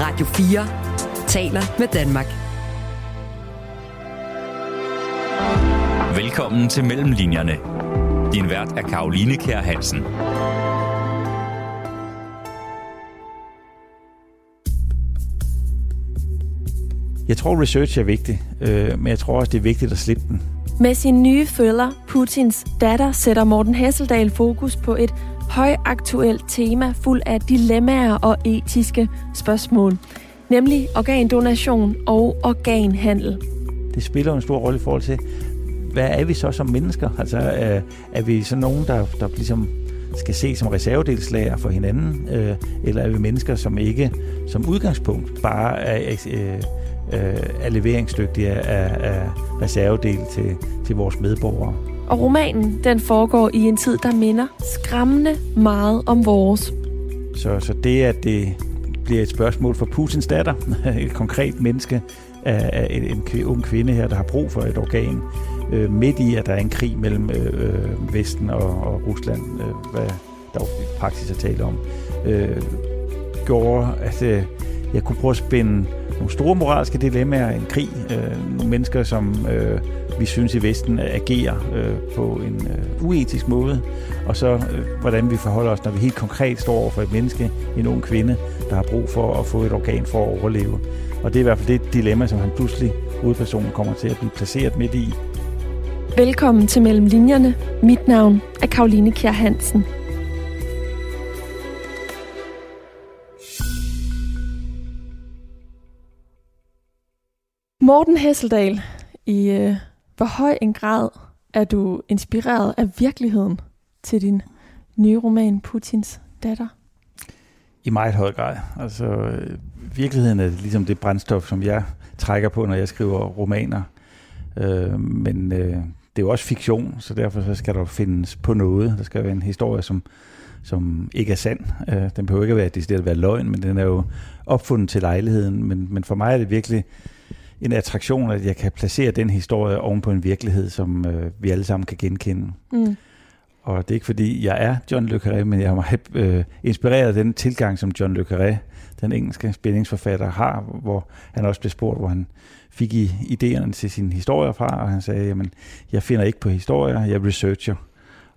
Radio 4 taler med Danmark. Velkommen til Mellemlinjerne. Din vært er Karoline Kær Hansen. Jeg tror, research er vigtig, øh, men jeg tror også, det er vigtigt at slippe den. Med sin nye følger, Putins datter, sætter Morten Hesseldal fokus på et højaktuelt tema fuld af dilemmaer og etiske spørgsmål, nemlig organdonation og organhandel. Det spiller en stor rolle i forhold til, hvad er vi så som mennesker? Altså, er, er vi så nogen, der, der ligesom skal se som reservedelslager for hinanden, øh, eller er vi mennesker, som ikke som udgangspunkt bare er, øh, øh, er leveringsdygtige af, af reservedel til, til vores medborgere? Og romanen, den foregår i en tid, der minder skræmmende meget om vores. Så, så det, at det bliver et spørgsmål for Putins datter, et konkret menneske, af en, en ung kvinde her, der har brug for et organ, øh, midt i, at der er en krig mellem øh, øh Vesten og, og Rusland, øh, hvad der jo praktisk er tale om, øh, gjorde, at øh, jeg kunne prøve at spænde nogle store moralske dilemmaer, en krig, øh, nogle mennesker, som øh, vi synes i Vesten agerer øh, på en øh, uetisk måde, og så øh, hvordan vi forholder os, når vi helt konkret står over for et menneske, en ung kvinde, der har brug for at få et organ for at overleve. Og det er i hvert fald det dilemma, som han pludselig, hovedpersonen, kommer til at blive placeret midt i. Velkommen til Mellem Linjerne. Mit navn er Karoline Kjær Hansen. Morten Hesseldal, i øh, hvor høj en grad er du inspireret af virkeligheden til din nye roman Putins datter? I meget høj grad. Altså, øh, virkeligheden er ligesom det brændstof, som jeg trækker på, når jeg skriver romaner. Øh, men øh, det er jo også fiktion, så derfor så skal der findes på noget. Der skal være en historie, som, som ikke er sand. Øh, den behøver ikke at være, at være løgn, men den er jo opfundet til lejligheden. Men, men for mig er det virkelig en attraktion, at jeg kan placere den historie oven på en virkelighed, som øh, vi alle sammen kan genkende. Mm. Og det er ikke fordi, jeg er John Le Carré, men jeg har meget øh, inspireret af den tilgang, som John Le Carré, den engelske spændingsforfatter, har, hvor han også blev spurgt, hvor han fik i idéerne til sine historier fra, og han sagde, jamen, jeg finder ikke på historier, jeg researcher.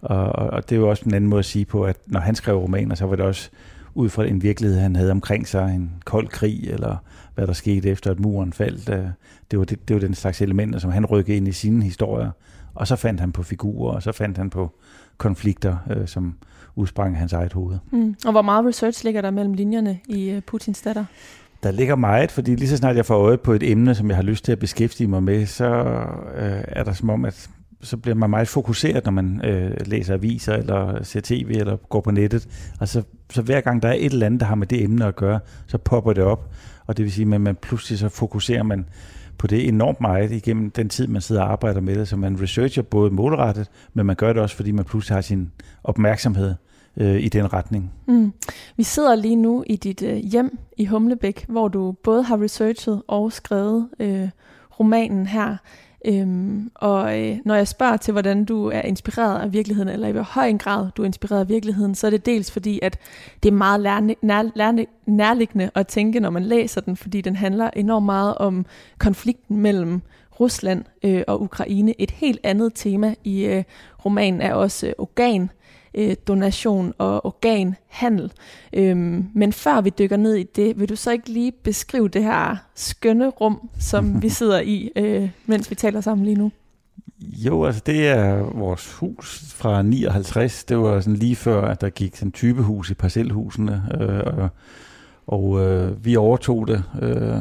Og, og, og det er jo også en anden måde at sige på, at når han skrev romaner, så var det også ud fra en virkelighed, han havde omkring sig, en kold krig, eller hvad der skete efter, at muren faldt. Øh, det var, det, det var den slags elementer, som han rykkede ind i sine historier. Og så fandt han på figurer, og så fandt han på konflikter, øh, som udsprang af hans eget hoved. Mm. Og hvor meget research ligger der mellem linjerne i uh, Putins datter? Der ligger meget, fordi lige så snart jeg får øje på et emne, som jeg har lyst til at beskæftige mig med, så øh, er der som om, at så bliver man meget fokuseret, når man øh, læser aviser, eller ser tv, eller går på nettet. Altså, så så hver gang der er et eller andet, der har med det emne at gøre, så popper det op. Og det vil sige, at man pludselig så fokuserer man på det enormt meget igennem den tid, man sidder og arbejder med det. Så man researcher både målrettet, men man gør det også, fordi man pludselig har sin opmærksomhed øh, i den retning. Mm. Vi sidder lige nu i dit øh, hjem i Humlebæk, hvor du både har researchet og skrevet øh, romanen her. Øhm, og øh, når jeg spørger til, hvordan du er inspireret af virkeligheden, eller i hvor høj en grad du er inspireret af virkeligheden, så er det dels fordi, at det er meget lærne, nær, lærne, nærliggende at tænke, når man læser den, fordi den handler enormt meget om konflikten mellem Rusland øh, og Ukraine. Et helt andet tema i øh, romanen er også øh, organ øh, donation og organhandel. Øhm, men før vi dykker ned i det, vil du så ikke lige beskrive det her skønne rum, som vi sidder i, øh, mens vi taler sammen lige nu? Jo, altså det er vores hus fra 59. Det var sådan lige før, at der gik sådan typehus i parcelhusene, øh, og, og øh, vi overtog det øh,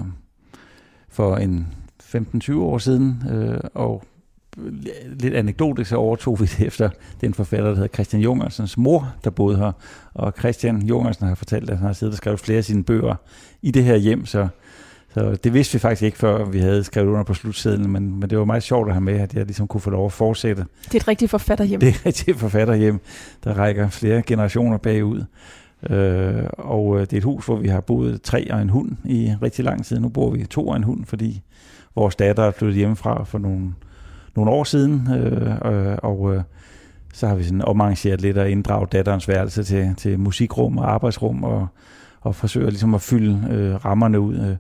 for en 15-20 år siden, øh, og lidt anekdotisk, så overtog vi det efter den forfatter, der hedder Christian Jungersens mor, der boede her. Og Christian Jungersen har fortalt, at han har siddet og skrevet flere af sine bøger i det her hjem, så, så det vidste vi faktisk ikke, før vi havde skrevet under på slutsedlen, men, men det var meget sjovt at have med, at jeg ligesom kunne få lov at fortsætte. Det er et rigtigt forfatterhjem. Det er et rigtigt forfatterhjem, der rækker flere generationer bagud. Øh, og øh, det er et hus, hvor vi har boet tre og en hund i rigtig lang tid. Nu bor vi to og en hund, fordi vores datter er flyttet hjemmefra for nogle nogle år siden, øh, øh, og øh, så har vi sådan omarrangeret lidt at inddrage datterens værelse til, til musikrum og arbejdsrum, og, og forsøger ligesom at fylde øh, rammerne ud. Øh,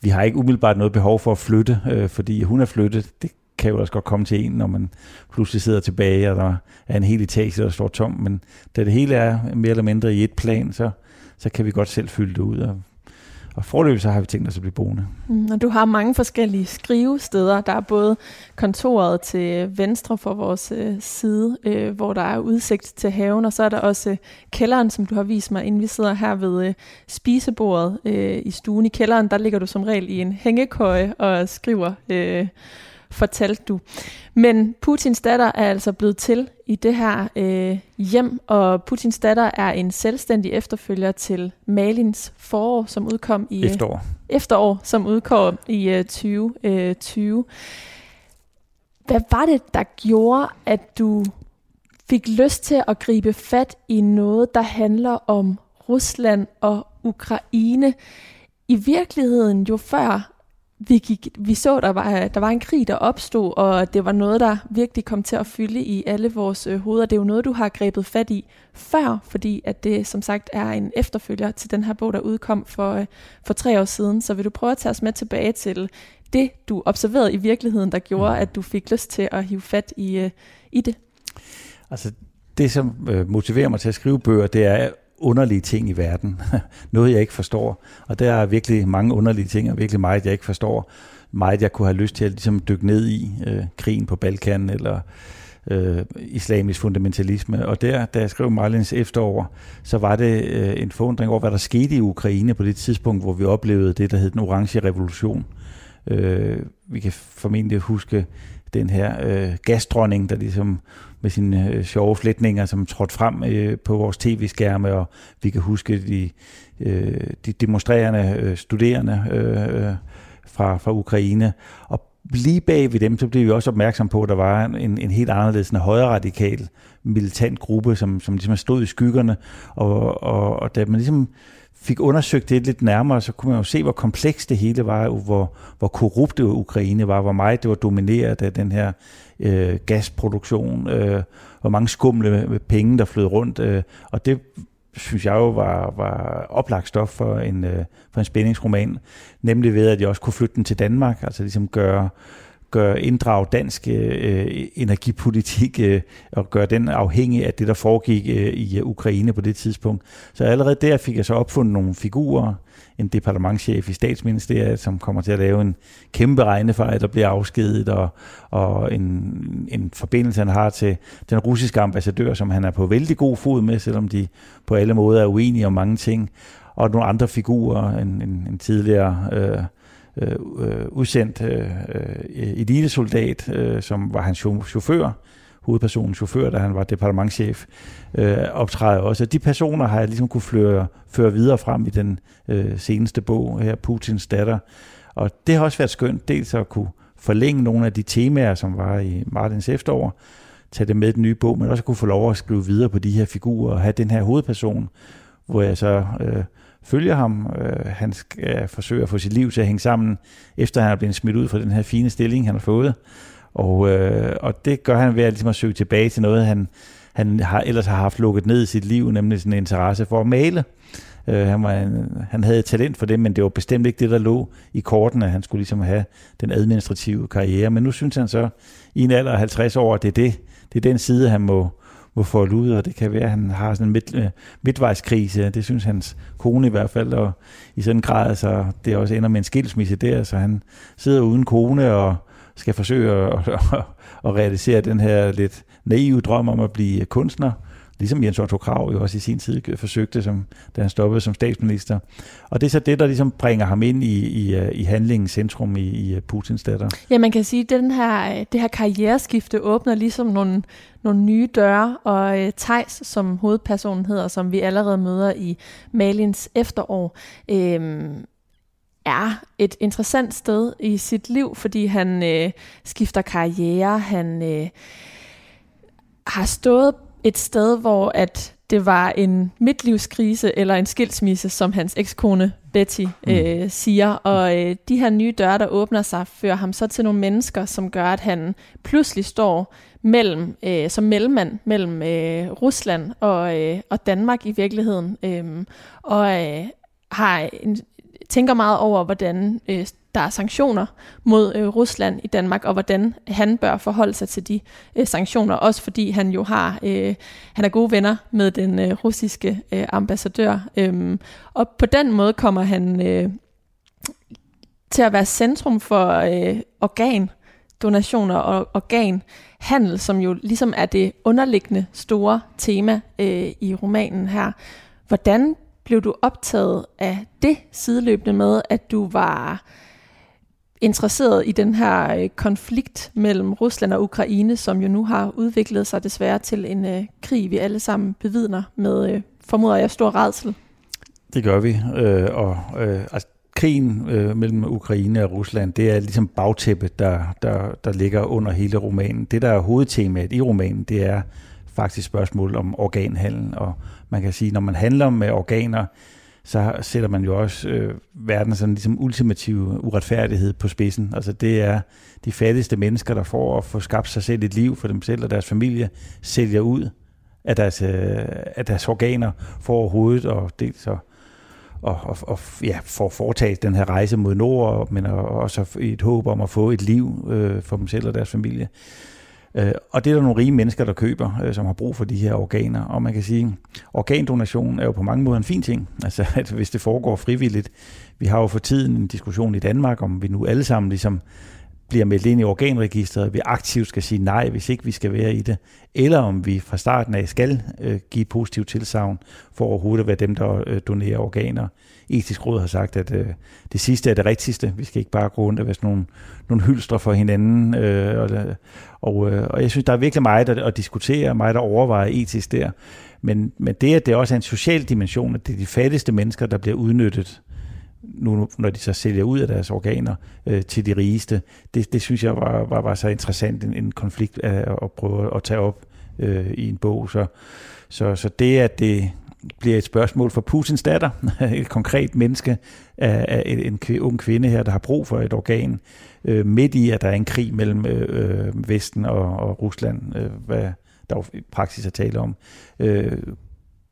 vi har ikke umiddelbart noget behov for at flytte, øh, fordi hun er flyttet. Det kan jo også godt komme til en, når man pludselig sidder tilbage, og der er en hel etage, der står tom. Men da det hele er mere eller mindre i et plan, så, så kan vi godt selv fylde det ud. Og og forløb så har vi tænkt os at blive boende. Mm, og du har mange forskellige skrivesteder. Der er både kontoret til venstre for vores øh, side, øh, hvor der er udsigt til haven, og så er der også øh, kælderen, som du har vist mig, inden vi sidder her ved øh, spisebordet øh, i stuen. I kælderen, der ligger du som regel i en hængekøje og skriver... Øh, fortalte du. Men Putins datter er altså blevet til i det her øh, hjem, og Putins datter er en selvstændig efterfølger til Malins forår, som udkom i øh, efterår, efterår som udkom i øh, 2020. Øh, Hvad var det, der gjorde, at du fik lyst til at gribe fat i noget, der handler om Rusland og Ukraine? I virkeligheden jo før vi, gik, vi så, der var, der var en krig, der opstod, og det var noget, der virkelig kom til at fylde i alle vores øh, hoveder. Det er jo noget, du har grebet fat i før, fordi at det som sagt er en efterfølger til den her bog, der udkom for, øh, for tre år siden. Så vil du prøve at tage os med tilbage til det, du observerede i virkeligheden, der gjorde, at du fik lyst til at hive fat i, øh, i det? Altså, det, som øh, motiverer mig til at skrive bøger, det er underlige ting i verden. Noget, jeg ikke forstår. Og der er virkelig mange underlige ting, og virkelig meget, jeg ikke forstår. Meget, jeg kunne have lyst til at ligesom, dykke ned i. Øh, krigen på Balkan, eller øh, islamisk fundamentalisme. Og der, da jeg skrev Marlins efterår, så var det øh, en forundring over, hvad der skete i Ukraine på det tidspunkt, hvor vi oplevede det, der hed den orange revolution. Øh, vi kan formentlig huske den her øh, gasdronning, der ligesom med sine øh, sjove flætninger, som trådte frem øh, på vores tv-skærme, og vi kan huske de, øh, de demonstrerende øh, studerende øh, øh fra, fra Ukraine. Og lige bag ved dem, så blev vi også opmærksom på, at der var en, en helt anderledes, en højre radikal militant gruppe, som, som ligesom stod i skyggerne, og, og, og da man ligesom fik undersøgt det lidt nærmere, så kunne man jo se, hvor komplekst det hele var, hvor, hvor korrupt det Ukraine var, hvor meget det var domineret af den her øh, gasproduktion, øh, hvor mange skumle penge, der flød rundt. Øh, og det synes jeg jo var, var oplagt stof for en, øh, for en spændingsroman, nemlig ved, at jeg også kunne flytte den til Danmark, altså ligesom gøre gøre inddrage dansk øh, energipolitik øh, og gøre den afhængig af det, der foregik øh, i øh, Ukraine på det tidspunkt. Så allerede der fik jeg så opfundet nogle figurer, en departementchef i statsministeriet, som kommer til at lave en kæmpe regnefejl, der bliver afskedet, og, og en, en forbindelse, han har til den russiske ambassadør, som han er på vældig god fod med, selvom de på alle måder er uenige om mange ting, og nogle andre figurer, en, en, en tidligere... Øh, Øh, øh, udsendt øh, øh, elitesoldat, øh, som var hans chauffør, hovedpersonens chauffør, da han var departementchef, øh, optræder også. De personer har jeg ligesom kunne føre, føre videre frem i den øh, seneste bog her, Putins datter. Og det har også været skønt, dels at kunne forlænge nogle af de temaer, som var i Martins efterår, tage det med i den nye bog, men også kunne få lov at skrive videre på de her figurer og have den her hovedperson, hvor jeg så øh, følger ham. Øh, han skal øh, forsøge at få sit liv til at hænge sammen, efter han er blevet smidt ud fra den her fine stilling, han har fået. Og, øh, og det gør han ved at, ligesom at søge tilbage til noget, han, han har, ellers har haft lukket ned i sit liv, nemlig sådan en interesse for at male. Øh, han, var en, han havde talent for det, men det var bestemt ikke det, der lå i kortene. Han skulle ligesom have den administrative karriere. Men nu synes han så, i en alder af 50 år, at det er, det, det er den side, han må, må folde ud, og det kan være, at han har sådan en midt, øh, midtvejskrise. Det synes hans kone i hvert fald, og i sådan en grad, så det også ender med en skilsmisse der, så han sidder uden kone og skal forsøge at, at, at realisere den her lidt naive drøm om at blive kunstner, ligesom Jens Otto Krav jo også i sin tid forsøgte, som, da han stoppede som statsminister. Og det er så det, der ligesom bringer ham ind i, i, øh, i handlingens centrum i, i øh, Putins datter. Ja, man kan sige, at den her, øh, det her karriereskifte åbner ligesom nogle, nogle nye døre, og uh, Tejs, som hovedpersonen hedder, som vi allerede møder i Malins efterår, øh, er et interessant sted i sit liv, fordi han øh, skifter karriere, han øh, har stået et sted, hvor at det var en midtlivskrise eller en skilsmisse, som hans ekskone Betty mm. øh, siger. Og øh, de her nye døre, der åbner sig, fører ham så til nogle mennesker, som gør, at han pludselig står mellem øh, som mellemmand mellem øh, Rusland og, øh, og Danmark i virkeligheden. Øh, og øh, har en, tænker meget over, hvordan øh, der er sanktioner mod øh, Rusland i Danmark, og hvordan han bør forholde sig til de øh, sanktioner, også fordi han jo har øh, han er gode venner med den øh, russiske øh, ambassadør. Øh, og på den måde kommer han øh, til at være centrum for øh, organdonationer og organhandel, som jo ligesom er det underliggende store tema øh, i romanen her. Hvordan blev du optaget af det sideløbende med, at du var interesseret i den her øh, konflikt mellem Rusland og Ukraine, som jo nu har udviklet sig desværre til en øh, krig, vi alle sammen bevidner med, øh, formoder jeg, stor redsel. Det gør vi, øh, og øh, altså, krigen øh, mellem Ukraine og Rusland, det er ligesom bagtæppet, der, der, der ligger under hele romanen. Det, der er hovedtemaet i romanen, det er faktisk spørgsmål om organhandel, og man kan sige, når man handler med organer, så sætter man jo også øh, verdens sådan ligesom ultimative uretfærdighed på spidsen. Altså det er de fattigste mennesker, der får at få skabt sig selv et liv for dem selv og deres familie, sælger ud af deres, øh, af deres organer for overhovedet, og dels så og, og, og ja, for at foretage den her rejse mod nord, men også i et håb om at få et liv øh, for dem selv og deres familie. Øh, og det er der nogle rige mennesker, der køber, øh, som har brug for de her organer. Og man kan sige, organdonation er jo på mange måder en fin ting, altså at hvis det foregår frivilligt. Vi har jo for tiden en diskussion i Danmark, om vi nu alle sammen ligesom bliver meldt ind i organregisteret, vi aktivt skal sige nej, hvis ikke vi skal være i det, eller om vi fra starten af skal øh, give positivt tilsavn for overhovedet at være dem, der øh, donerer organer. Etisk Råd har sagt, at øh, det sidste er det rigtigste. Vi skal ikke bare gå rundt og være sådan nogle, nogle hylstre for hinanden. Øh, og, og, øh, og jeg synes, der er virkelig meget at, at diskutere, meget at overveje etisk der. Men, men det, at det også er en social dimension, at det er de fattigste mennesker, der bliver udnyttet, nu, når de så sælger ud af deres organer øh, til de rigeste, det, det synes jeg var, var, var så interessant en, en konflikt at, at prøve at tage op øh, i en bog. Så, så, så det, at det bliver et spørgsmål for Putins datter, et konkret menneske af, af en, en ung kvinde her, der har brug for et organ, øh, midt i, at der er en krig mellem øh, Vesten og, og Rusland, øh, hvad der jo i praksis er tale om, øh,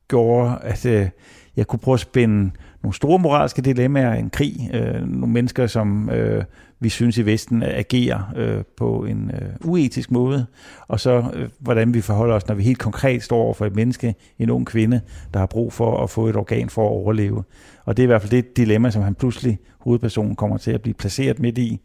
gjorde, at øh, jeg kunne prøve at spænde nogle store moralske dilemmaer, en krig, øh, nogle mennesker, som øh, vi synes i Vesten agerer øh, på en øh, uetisk måde, og så øh, hvordan vi forholder os, når vi helt konkret står over for et menneske, en ung kvinde, der har brug for at få et organ for at overleve. Og det er i hvert fald det dilemma, som han pludselig, hovedpersonen, kommer til at blive placeret midt i.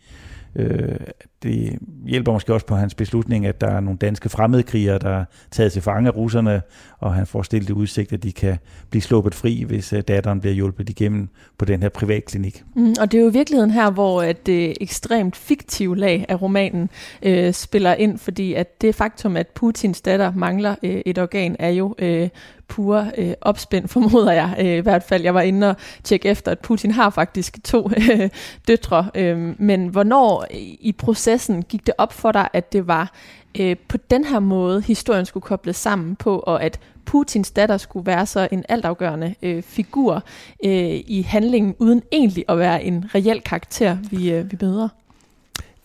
Øh, det hjælper måske også på hans beslutning, at der er nogle danske fremmedkrigere, der er taget til fange af russerne, og han får stillet udsigt, at de kan blive sluppet fri, hvis øh, datteren bliver hjulpet igennem på den her privatklinik. Mm, og det er jo i virkeligheden her, hvor det ekstremt fiktive lag af romanen øh, spiller ind, fordi at det faktum, at Putins datter mangler øh, et organ, er jo øh, pure øh, opspænd, formoder jeg øh, i hvert fald. Jeg var inde og tjekke efter, at Putin har faktisk to øh, døtre. Øh, men hvornår i processen gik det op for dig, at det var øh, på den her måde, historien skulle kobles sammen på, og at Putins datter skulle være så en altafgørende øh, figur øh, i handlingen, uden egentlig at være en reel karakter, vi, øh, vi møder?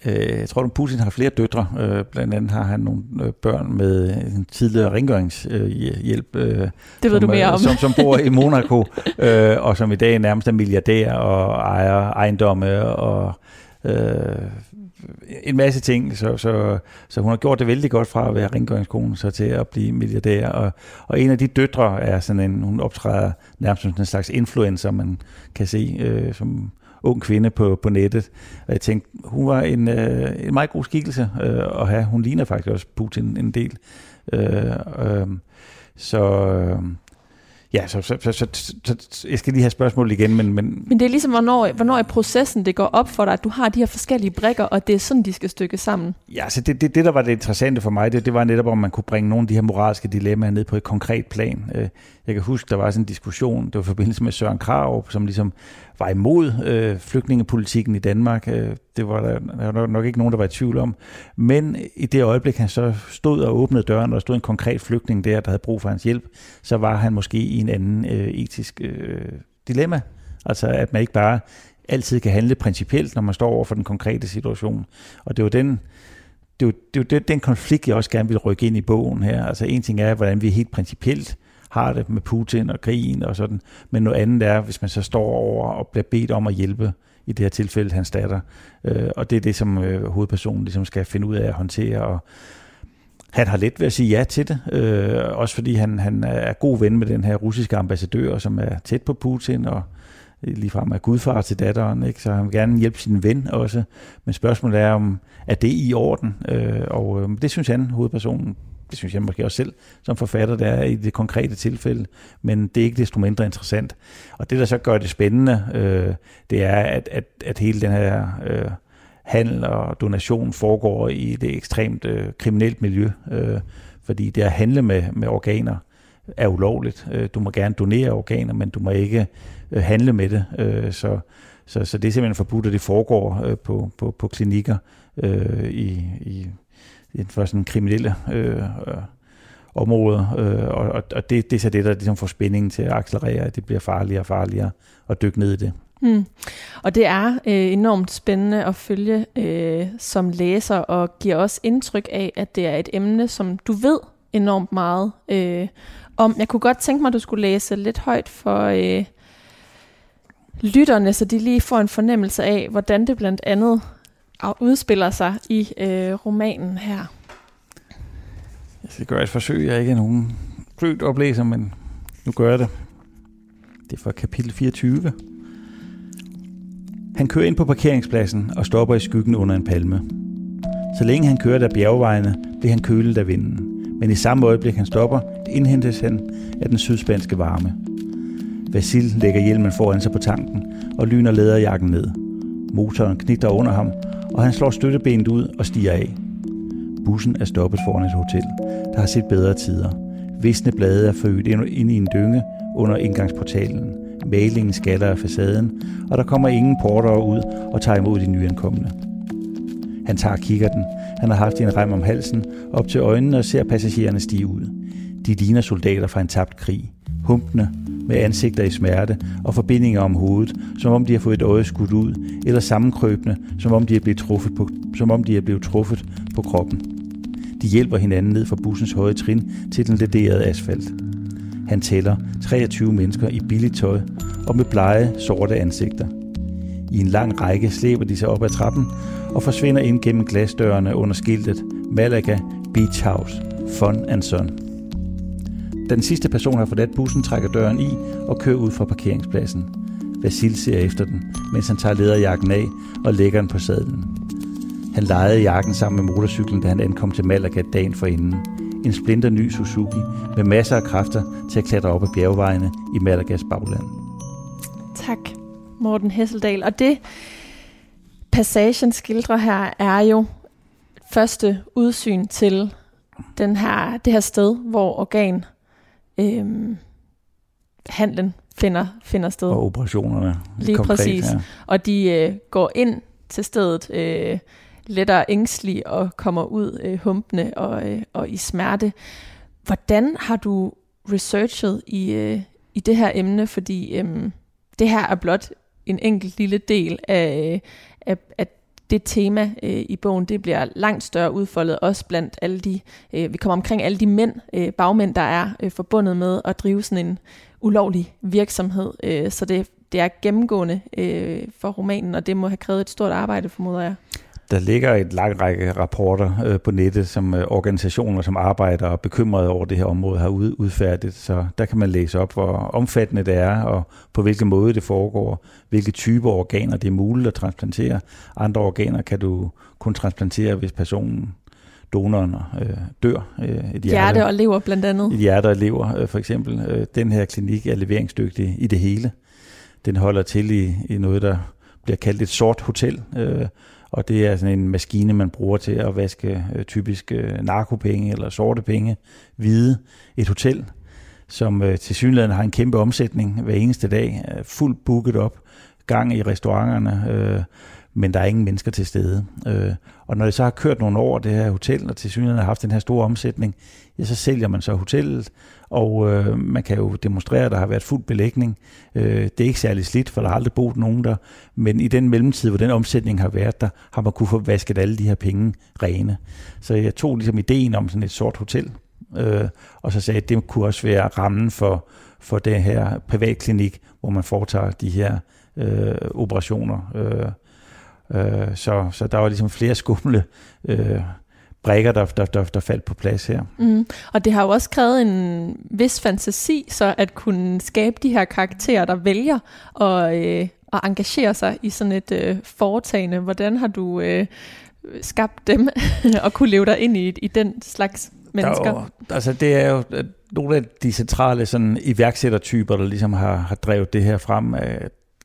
Øh, jeg tror, at Putin har flere døtre. Øh, blandt andet har han nogle øh, børn med en tidligere rengøringshjælp. det ved som, du mere om. Som, som bor i Monaco, og som i dag nærmest er milliardær og ejer ejendomme og en masse ting, så, så, så hun har gjort det vældig godt fra at være rengøringskone så til at blive milliardær. Og, og en af de døtre er sådan en, hun optræder nærmest som en slags influencer, man kan se, øh, som ung kvinde på, på nettet. Og jeg tænkte, hun var en, øh, en meget god skikkelse øh, at have. Hun ligner faktisk også Putin en del. Øh, øh, så, øh, Ja, så, så, så, så, så jeg skal lige have spørgsmål igen, men... Men, men det er ligesom, hvornår, hvornår er processen, det går op for dig, at du har de her forskellige brikker, og det er sådan, de skal stykke sammen? Ja, så det, det, det der var det interessante for mig, det, det var netop, om man kunne bringe nogle af de her moralske dilemmaer ned på et konkret plan. Jeg kan huske, der var sådan en diskussion, det var i forbindelse med Søren Krav, som ligesom var imod øh, flygtningepolitikken i Danmark. Øh, det var der, der var nok ikke nogen, der var i tvivl om. Men i det øjeblik, han så stod og åbnede døren, og der stod en konkret flygtning der, der havde brug for hans hjælp, så var han måske i en anden øh, etisk øh, dilemma. Altså at man ikke bare altid kan handle principielt, når man står over for den konkrete situation. Og det var den, det er jo, det er jo den konflikt, jeg også gerne vil rykke ind i bogen her. Altså en ting er, hvordan vi helt principielt har det med Putin og krigen og sådan. Men noget andet er, hvis man så står over og bliver bedt om at hjælpe, i det her tilfælde hans datter. Øh, og det er det, som øh, hovedpersonen ligesom skal finde ud af at håndtere. Og han har let ved at sige ja til det, øh, også fordi han, han er god ven med den her russiske ambassadør, som er tæt på Putin, og ligefrem er gudfar til datteren, ikke? så han vil gerne hjælpe sin ven også. Men spørgsmålet er, om er det i orden? Øh, og øh, det synes han, hovedpersonen, det synes jeg måske også selv som forfatter, der er i det konkrete tilfælde, men det er ikke desto mindre interessant. Og det, der så gør det spændende, øh, det er, at, at, at hele den her øh, handel og donation foregår i det ekstremt øh, kriminelt miljø, øh, fordi det at handle med, med organer er ulovligt. Øh, du må gerne donere organer, men du må ikke øh, handle med det. Øh, så, så, så det er simpelthen forbudt, at det foregår øh, på, på, på klinikker øh, i, i, for sådan kriminelle øh, øh, områder. Øh, og og det, det er så det, der ligesom får spændingen til at accelerere, at det bliver farligere og farligere at dykke ned i det. Mm. Og det er øh, enormt spændende at følge øh, som læser, og giver også indtryk af, at det er et emne, som du ved enormt meget øh, om. Jeg kunne godt tænke mig, at du skulle læse lidt højt for øh, lytterne, så de lige får en fornemmelse af, hvordan det blandt andet udspiller sig i øh, romanen her. Jeg skal gøre et forsøg. Jeg er ikke nogen kløgt oplæser, men nu gør jeg det. Det er fra kapitel 24. Han kører ind på parkeringspladsen og stopper i skyggen under en palme. Så længe han kører der bjergvejene, bliver han kølet af vinden. Men i samme øjeblik han stopper, indhentes han af den sydspanske varme. Vasil lægger hjelmen foran sig på tanken og lyner læderjakken ned. Motoren knitter under ham, og han slår støttebenet ud og stiger af. Bussen er stoppet foran et hotel, der har set bedre tider. Visne blade er født ind i en dynge under indgangsportalen. Malingen skaller af facaden, og der kommer ingen portere ud og tager imod de nyankomne. Han tager kikkerten. Han har haft en rem om halsen, op til øjnene og ser passagererne stige ud. De ligner soldater fra en tabt krig. Humpende, med ansigter i smerte og forbindinger om hovedet, som om de har fået et øje skudt ud, eller sammenkrøbende, som om de er blevet truffet på, som om de er blevet truffet på kroppen. De hjælper hinanden ned fra bussens høje trin til den lederede asfalt. Han tæller 23 mennesker i billigt tøj og med blege, sorte ansigter. I en lang række slæber de sig op ad trappen og forsvinder ind gennem glasdørene under skiltet Malaga Beach House, Fun and Son. Den sidste person har forladt bussen, trækker døren i og kører ud fra parkeringspladsen. Vasil ser efter den, mens han tager lederjakken af og lægger den på sadlen. Han lejede jakken sammen med motorcyklen, da han ankom til Malaga dagen forinden. En splinter ny Suzuki med masser af kræfter til at klatre op ad bjergvejene i Malagas bagland. Tak, Morten Hesseldal. Og det passagen skildrer her er jo første udsyn til den her, det her sted, hvor organ øhm, handlen finder, finder sted. Og operationerne. Lige konkret, præcis. Ja. Og de øh, går ind til stedet øh, lettere ængstlige og kommer ud øh, humpende og, øh, og i smerte. Hvordan har du researchet i, øh, i det her emne? Fordi øh, det her er blot en enkelt lille del af, af, af det tema øh, i bogen, det bliver langt større udfoldet, også blandt alle de, øh, vi kommer omkring alle de mænd, øh, bagmænd, der er øh, forbundet med at drive sådan en ulovlig virksomhed. Øh, så det, det er gennemgående øh, for romanen, og det må have krævet et stort arbejde, formoder jeg. Der ligger et lang række rapporter øh, på nettet, som øh, organisationer, som arbejder og bekymrede over det her område, har ud, udfærdigt. Så der kan man læse op, hvor omfattende det er, og på hvilken måde det foregår, hvilke typer organer det er muligt at transplantere. Andre organer kan du kun transplantere, hvis personen donoren øh, dør. Øh, et hjerte, hjerte og lever blandt andet. Et hjerte og lever øh, for eksempel. Øh, den her klinik er leveringsdygtig i det hele. Den holder til i, i noget, der bliver kaldt et sort hotel, øh, og det er sådan en maskine, man bruger til at vaske øh, typisk øh, narkopenge eller sorte penge hvide. Et hotel, som øh, til synligheden har en kæmpe omsætning hver eneste dag, øh, fuldt booket op, gang i restauranterne, øh, men der er ingen mennesker til stede. Øh, og når det så har kørt nogle år, det her hotel, og til synligheden har haft den her store omsætning, ja, så sælger man så hotellet, og øh, man kan jo demonstrere, at der har været fuld belægning. Øh, det er ikke særlig slidt, for der har aldrig boet nogen der, men i den mellemtid, hvor den omsætning har været der, har man kunne få vasket alle de her penge rene. Så jeg tog ligesom ideen om sådan et sort hotel, Øh, og så sagde at det kunne også være rammen for, for det her privatklinik, hvor man foretager de her øh, operationer. Øh, øh, så, så der var ligesom flere skumle øh, brækker, der, der, der, der faldt på plads her. Mm. Og det har jo også krævet en vis fantasi, så at kunne skabe de her karakterer, der vælger at, øh, at engagere sig i sådan et øh, foretagende. Hvordan har du øh, skabt dem og kunne leve dig ind i, i den slags mennesker? Der, altså det er jo øh, nogle af de centrale sådan, iværksættertyper, der ligesom har, har drevet det her frem.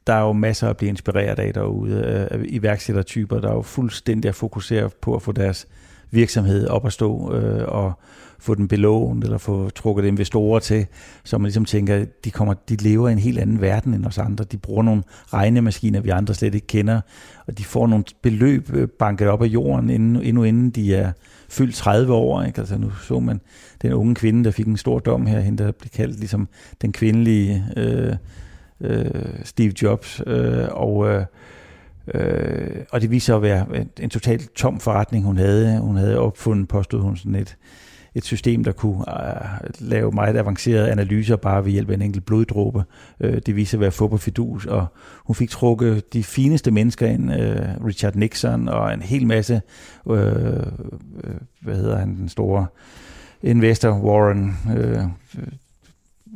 Der er jo masser at blive inspireret af derude. Iværksættertyper, der er jo fuldstændig fokuseret på at få deres virksomhed op at stå øh, og få den belånt eller få trukket investorer til, så man ligesom tænker, de, kommer, de lever i en helt anden verden end os andre. De bruger nogle regnemaskiner, vi andre slet ikke kender, og de får nogle beløb øh, banket op af jorden, endnu, endnu inden de er fyldt 30 år. Ikke? Altså nu så man den unge kvinde, der fik en stor dom her, hende der blev kaldt ligesom den kvindelige øh, øh, Steve Jobs, øh, og øh, Øh, og det viser at være en totalt tom forretning, hun havde. Hun havde opfundet, påstod hun, sådan et, et system, der kunne øh, lave meget avancerede analyser bare ved hjælp af en enkelt bloddråbe. Øh, det viser at være få fidus, og hun fik trukket de fineste mennesker ind, øh, Richard Nixon og en hel masse, øh, øh hvad hedder han, den store investor, Warren, øh,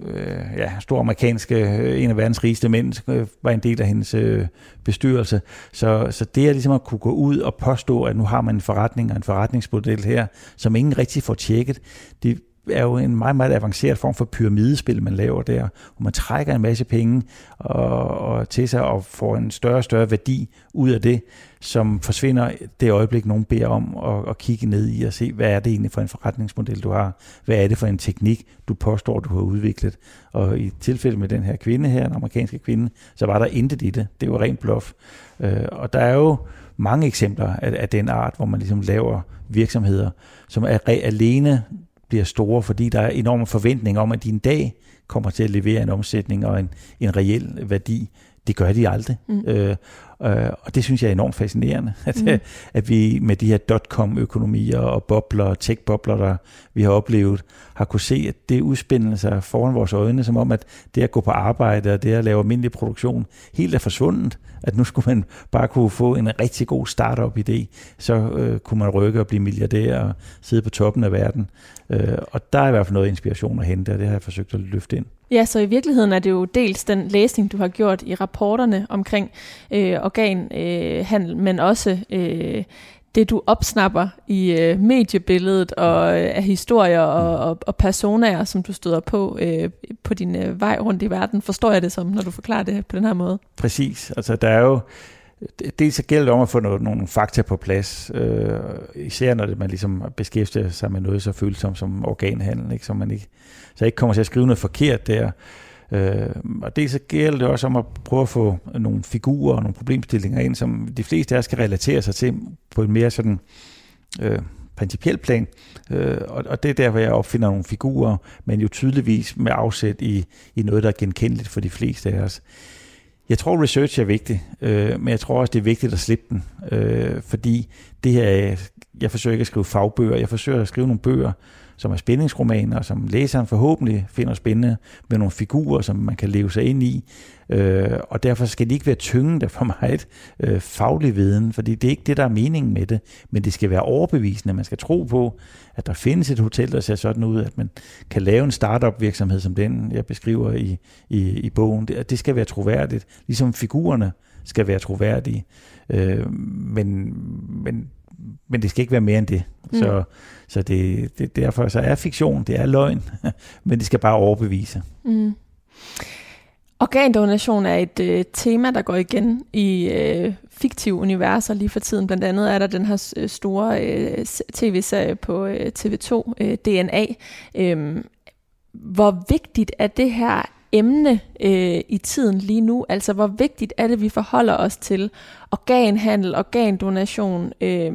øh, ja, stor amerikanske, øh, en af verdens rigeste mænd, øh, var en del af hendes øh, bestyrelse. Så, så det er ligesom at kunne gå ud og påstå, at nu har man en forretning og en forretningsmodel her, som ingen rigtig får tjekket, det er jo en meget, meget avanceret form for pyramidespil, man laver der, hvor man trækker en masse penge og, og til sig og får en større og større værdi ud af det, som forsvinder det øjeblik, nogen beder om at, at kigge ned i og se, hvad er det egentlig for en forretningsmodel, du har? Hvad er det for en teknik, du påstår, du har udviklet? Og i tilfælde med den her kvinde her, den amerikanske kvinde, så var der intet i det. Det var rent bluff. Øh, og der er jo mange eksempler af, af den art, hvor man ligesom laver virksomheder, som er alene bliver store, fordi der er enorme forventninger om, at de en dag kommer til at levere en omsætning og en, en reel værdi. Det gør de aldrig. Mm. Øh, øh, og det synes jeg er enormt fascinerende, at, mm. at vi med de her dot-com-økonomier og bobler, tech-bobler, der vi har oplevet, har kunne se, at det udspændende sig foran vores øjne, som om, at det at gå på arbejde og det at lave almindelig produktion helt er forsvundet. At nu skulle man bare kunne få en rigtig god startup-idé, så øh, kunne man rykke og blive milliardær og sidde på toppen af verden. Øh, og der er i hvert fald noget inspiration at hente, og det har jeg forsøgt at løfte ind. Ja, så i virkeligheden er det jo dels den læsning, du har gjort i rapporterne omkring øh, organhandel, øh, men også øh, det, du opsnapper i øh, mediebilledet og øh, af historier og, og, og personer, som du støder på øh, på din øh, vej rundt i verden. Forstår jeg det som, når du forklarer det på den her måde? Præcis. Altså, der er jo dels så gælder det om at få noget, nogle fakta på plads, øh, især når det, man ligesom beskæftiger sig med noget så følsomt som organhandel, ikke? Så man ikke, så ikke kommer til at skrive noget forkert der. Øh, og dels så gælder det også om at prøve at få nogle figurer og nogle problemstillinger ind, som de fleste af os skal relatere sig til på en mere sådan øh, principiel plan. Øh, og, og det er derfor, jeg opfinder nogle figurer, men jo tydeligvis med afsæt i, i noget, der er genkendeligt for de fleste af os. Jeg tror, research er vigtigt, øh, men jeg tror også, det er vigtigt at slippe den, øh, fordi det her, jeg forsøger ikke at skrive fagbøger, jeg forsøger at skrive nogle bøger, som er spændingsromaner, som læseren forhåbentlig finder spændende, med nogle figurer, som man kan leve sig ind i. Øh, og derfor skal det ikke være tyngende for meget øh, faglig viden, fordi det er ikke det, der er meningen med det, men det skal være overbevisende. Man skal tro på, at der findes et hotel, der ser sådan ud, at man kan lave en startup virksomhed som den, jeg beskriver i, i, i bogen. Det, det skal være troværdigt, ligesom figurerne skal være troværdige. Øh, men, men men det skal ikke være mere end det. Mm. Så, så det, det, derfor så er fiktion, det er løgn, men det skal bare overbevise. Mm. Organdonation er et øh, tema, der går igen i øh, fiktive universer lige for tiden. Blandt andet er der den her øh, store øh, tv-serie på øh, TV2, øh, DNA. Øh, hvor vigtigt er det her emne øh, i tiden lige nu? Altså, hvor vigtigt er det, vi forholder os til organhandel, organdonation øh,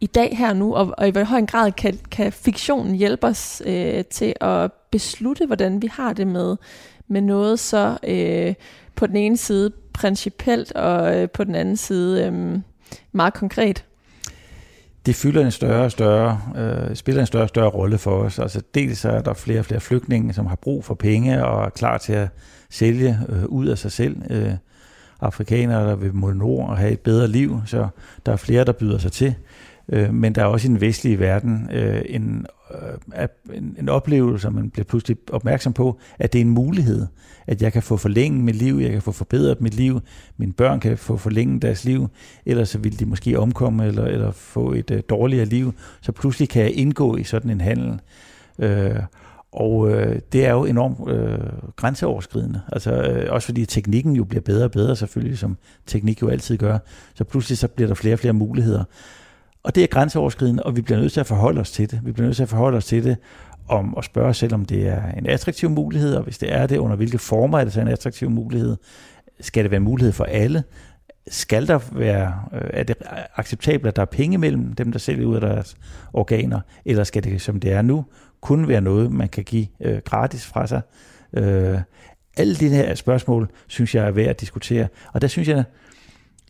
i dag her nu, og, og i hvor høj grad kan, kan fiktionen hjælpe os øh, til at beslutte, hvordan vi har det med, med noget så øh, på den ene side principielt, og øh, på den anden side øh, meget konkret? Det fylder en større og større, øh, spiller en større og større rolle for os. Altså dels er der flere og flere flygtninge, som har brug for penge og er klar til at sælge øh, ud af sig selv. Øh, afrikanere, der vil mod nord og have et bedre liv, så der er flere, der byder sig til. Øh, men der er også i den vestlige verden øh, en, øh, en, en oplevelse, man bliver pludselig opmærksom på, at det er en mulighed, at jeg kan få forlænget mit liv, jeg kan få forbedret mit liv, mine børn kan få forlænget deres liv, ellers så vil de måske omkomme eller, eller få et øh, dårligere liv. Så pludselig kan jeg indgå i sådan en handel. Øh, og øh, det er jo enormt øh, grænseoverskridende. Altså, øh, også fordi teknikken jo bliver bedre og bedre selvfølgelig, som teknik jo altid gør. Så pludselig så bliver der flere og flere muligheder. Og det er grænseoverskridende, og vi bliver nødt til at forholde os til det. Vi bliver nødt til at forholde os til det, om at spørge os selv, om det er en attraktiv mulighed, og hvis det er det, under hvilke former er det så en attraktiv mulighed? Skal det være mulighed for alle? Skal der være, øh, er det acceptabelt, at der er penge mellem dem, der sælger ud af deres organer, eller skal det, som det er nu, kun være noget, man kan give øh, gratis fra sig? Øh, alle de her spørgsmål, synes jeg er værd at diskutere. Og der synes jeg,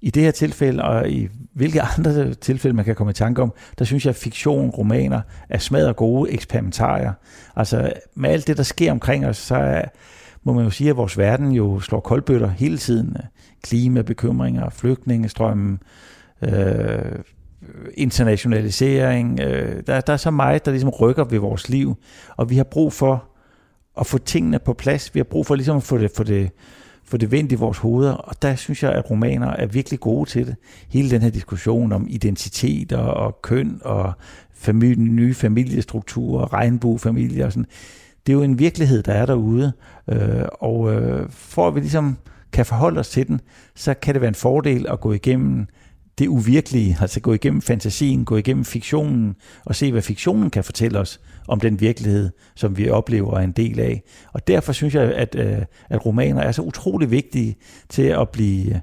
i det her tilfælde, og i hvilke andre tilfælde man kan komme i tanke om, der synes jeg, at fiktion, romaner er smadret gode eksperimentarier. Altså med alt det, der sker omkring os, så er, må man jo sige, at vores verden jo slår koldbøtter hele tiden. Klimabekymringer, flygtningestrømmen, øh, internationalisering. Øh, der, der er så meget, der ligesom rykker ved vores liv, og vi har brug for at få tingene på plads. Vi har brug for ligesom at få det, få det få det vendt i vores hoveder, og der synes jeg, at romaner er virkelig gode til det. Hele den her diskussion om identitet og, og køn og familie, nye familiestrukturer, regnbuefamilier og sådan, det er jo en virkelighed, der er derude, øh, og øh, for at vi ligesom kan forholde os til den, så kan det være en fordel at gå igennem det uvirkelige, altså gå igennem fantasien, gå igennem fiktionen og se, hvad fiktionen kan fortælle os om den virkelighed, som vi oplever er en del af. Og derfor synes jeg, at, øh, at romaner er så utrolig vigtige til at blive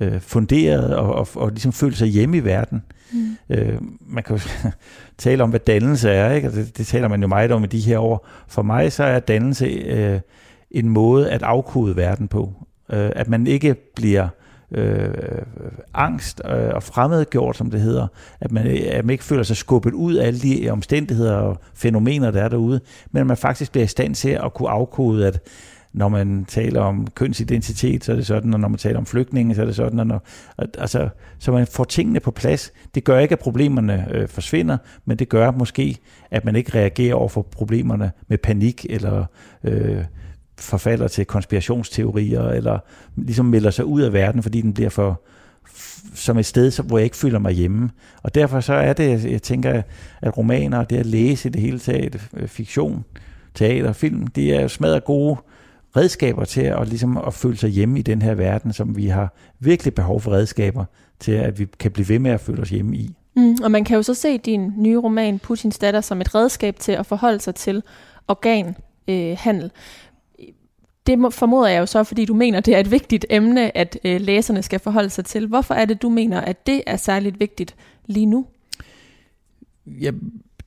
øh, funderet og, og, og ligesom føle sig hjemme i verden. Mm. Øh, man kan jo tale om, hvad dannelse er, ikke? det, det taler man jo meget om i de her år. For mig så er dannelse øh, en måde at afkode verden på. Øh, at man ikke bliver øh, angst øh, og fremmedgjort, som det hedder, at man, at man ikke føler sig skubbet ud af alle de omstændigheder og fænomener, der er derude, men at man faktisk bliver i stand til at kunne afkode, at når man taler om kønsidentitet, så er det sådan, og når man taler om flygtninge, så er det sådan, og når, altså, så man får tingene på plads. Det gør ikke, at problemerne øh, forsvinder, men det gør måske, at man ikke reagerer over for problemerne med panik eller øh, forfalder til konspirationsteorier, eller ligesom melder sig ud af verden, fordi den bliver for som et sted, hvor jeg ikke føler mig hjemme. Og derfor så er det, jeg tænker, at romaner, det at læse i det hele taget, øh, fiktion, teater, film, det er smadret gode redskaber til at, ligesom at føle sig hjemme i den her verden, som vi har virkelig behov for redskaber til, at vi kan blive ved med at føle os hjemme i. Mm, og man kan jo så se din nye roman, Putins datter, som et redskab til at forholde sig til organhandel. Øh, det må, formoder jeg jo så, fordi du mener, det er et vigtigt emne, at øh, læserne skal forholde sig til. Hvorfor er det, du mener, at det er særligt vigtigt lige nu? Ja,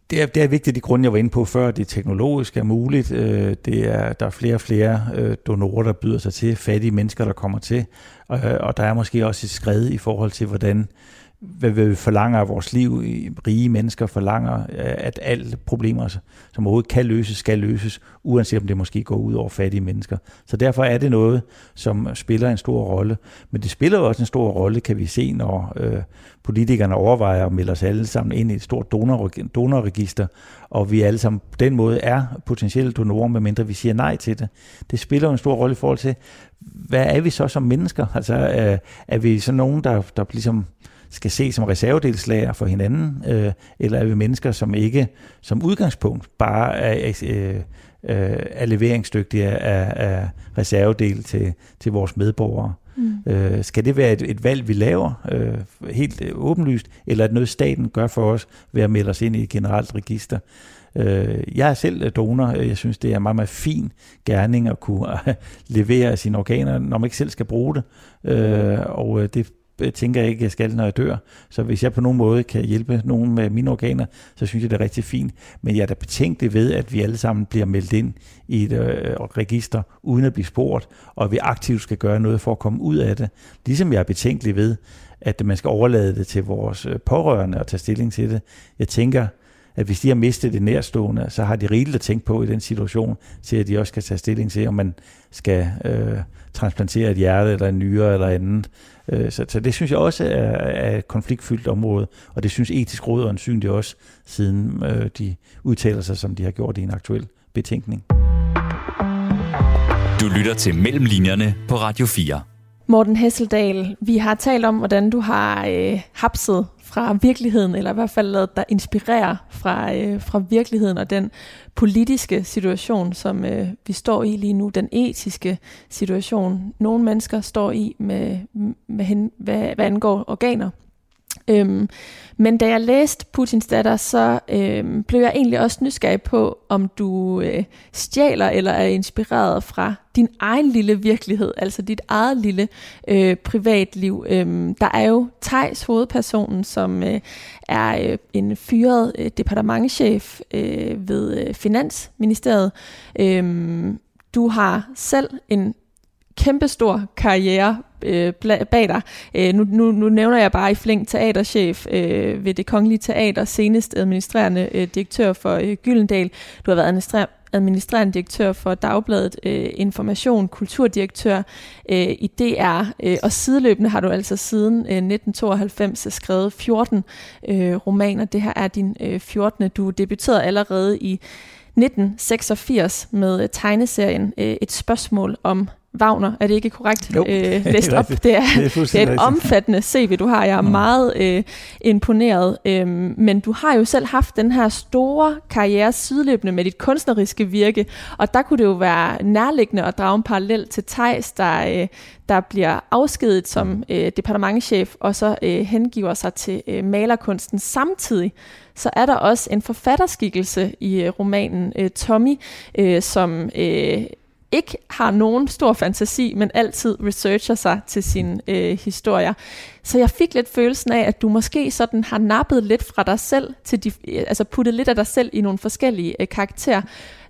det er, det er vigtigt, de grunde, jeg var inde på før. Det teknologisk er muligt. Øh, det er, der er flere og flere øh, donorer, der byder sig til. Fattige mennesker, der kommer til. Og, og der er måske også et skred i forhold til, hvordan hvad vi forlanger af vores liv. Rige mennesker forlanger, øh, at alle problemer, altså, som overhovedet kan løses, skal løses, uanset om det måske går ud over fattige mennesker. Så derfor er det noget, som spiller en stor rolle. Men det spiller også en stor rolle, kan vi se, når øh, politikerne overvejer at melde os alle sammen ind i et stort donor, donorregister, og vi alle sammen på den måde er potentielle donorer, medmindre vi siger nej til det. Det spiller en stor rolle i forhold til, hvad er vi så som mennesker? Altså, øh, er vi så nogen, der, der ligesom skal se som reservedelslager for hinanden, øh, eller er vi mennesker, som ikke som udgangspunkt bare er, øh, øh, er leveringsdygtige af, af reservedel til, til vores medborgere? Mm. Øh, skal det være et, et valg, vi laver øh, helt øh, åbenlyst, eller er det noget, staten gør for os ved at melde os ind i et generelt register? Øh, jeg er selv donor. Jeg synes, det er en meget, meget fin gerning at kunne levere sine organer, når man ikke selv skal bruge det. Øh, og det øh, Øh, tænker jeg ikke, jeg skal, når jeg dør. Så hvis jeg på nogen måde kan hjælpe nogen med mine organer, så synes jeg, det er rigtig fint. Men jeg er da betænkelig ved, at vi alle sammen bliver meldt ind i et øh, register, uden at blive spurgt, og at vi aktivt skal gøre noget for at komme ud af det. Ligesom jeg er betænkelig ved, at man skal overlade det til vores øh, pårørende og tage stilling til det. Jeg tænker, at hvis de har mistet det nærstående, så har de rigeligt at tænke på i den situation, til at de også skal tage stilling til, om man skal øh, transplantere et hjerte eller en nyre eller andet. Øh, så, så det synes jeg også er, er et konfliktfyldt område, og det synes etisk råd og det også, siden øh, de udtaler sig, som de har gjort i en aktuel betænkning. Du lytter til Mellemlinjerne på Radio 4. Morten Hesseldal, vi har talt om, hvordan du har øh, hapset fra virkeligheden, eller i hvert fald lavet dig inspirere fra, øh, fra virkeligheden og den politiske situation, som øh, vi står i lige nu, den etiske situation, nogle mennesker står i med, med hen, hvad, hvad angår organer. Øhm, men da jeg læste Putins datter, så øhm, blev jeg egentlig også nysgerrig på, om du øh, stjæler eller er inspireret fra din egen lille virkelighed, altså dit eget lille øh, privatliv. Øhm, der er jo Tejs hovedpersonen, som øh, er øh, en fyret øh, departementchef øh, ved øh, Finansministeriet. Øhm, du har selv en kæmpestor karriere øh, bag dig. Øh, nu, nu, nu nævner jeg bare i flæng teaterchef øh, ved det Kongelige Teater, senest administrerende øh, direktør for øh, Gyldendal. Du har været administrer administrerende direktør for Dagbladet øh, Information, kulturdirektør øh, i DR, øh, og sideløbende har du altså siden øh, 1992 skrevet 14 øh, romaner. Det her er din øh, 14. Du debuterede allerede i 1986 med øh, tegneserien øh, Et spørgsmål om Wagner, er det ikke korrekt jo, øh, læst op? Det er, det er, det er et omfattende CV, du har. Jeg er mm. meget øh, imponeret. Øh, men du har jo selv haft den her store karriere sideløbende med dit kunstneriske virke, og der kunne det jo være nærliggende at drage en parallel til Tejs, der, øh, der bliver afskedet som mm. øh, departementchef, og så øh, hengiver sig til øh, malerkunsten samtidig så er der også en forfatterskikkelse i øh, romanen øh, Tommy, øh, som øh, ikke har nogen stor fantasi, men altid researcher sig til sine øh, historier. Så jeg fik lidt følelsen af, at du måske sådan har nappet lidt fra dig selv, til de, altså puttet lidt af dig selv i nogle forskellige øh, karakterer.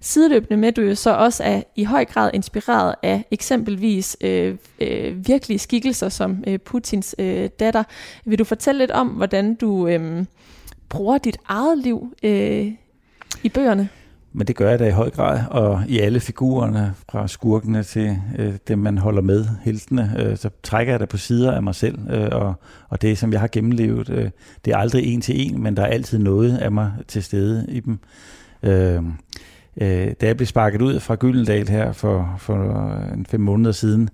Sideløbende med, du jo så også er i høj grad inspireret af eksempelvis øh, øh, virkelige skikkelser som øh, Putins øh, datter. Vil du fortælle lidt om, hvordan du øh, bruger dit eget liv øh, i bøgerne? Men det gør jeg da i høj grad, og i alle figurerne, fra skurkene til øh, dem, man holder med, heltene, øh, så trækker jeg da på sider af mig selv, øh, og, og det, som jeg har gennemlevet, øh, det er aldrig en til en, men der er altid noget af mig til stede i dem. Øh, øh, da jeg blev sparket ud fra Gyldendal her for, for en fem måneder siden,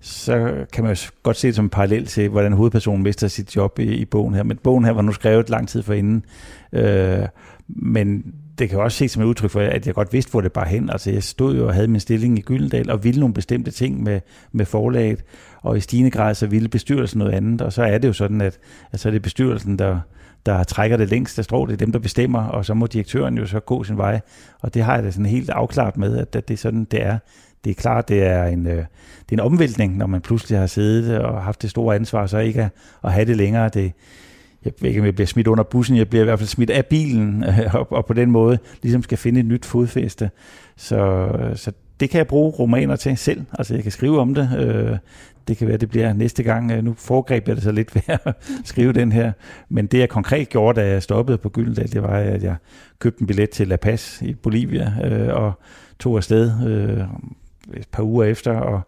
så kan man jo godt se det som en parallel til, hvordan hovedpersonen mister sit job i, i bogen her. Men bogen her var nu skrevet lang tid forinden. Øh, men det kan også ses som et udtryk for, at jeg godt vidste, hvor det bare hen. Altså, jeg stod jo og havde min stilling i Gyldendal og ville nogle bestemte ting med, med forlaget, og i stigende grad så ville bestyrelsen noget andet, og så er det jo sådan, at, at så er det bestyrelsen, der, der trækker det længst, der står det er dem, der bestemmer, og så må direktøren jo så gå sin vej, og det har jeg da sådan helt afklaret med, at, at det er sådan, det er. Det er klart, det er en, øh, det er en omvæltning, når man pludselig har siddet og haft det store ansvar, så ikke at, at have det længere. Det, jeg ved ikke, om jeg bliver smidt under bussen, jeg bliver i hvert fald smidt af bilen, øh, og, og på den måde ligesom skal finde et nyt fodfæste. Så, så det kan jeg bruge romaner til selv. Altså jeg kan skrive om det. Øh, det kan være, det bliver næste gang. Øh, nu foregreb jeg det så lidt ved at skrive den her. Men det jeg konkret gjorde, da jeg stoppede på Gyldendal, det var, at jeg købte en billet til La Paz i Bolivia og tog afsted et par uger efter og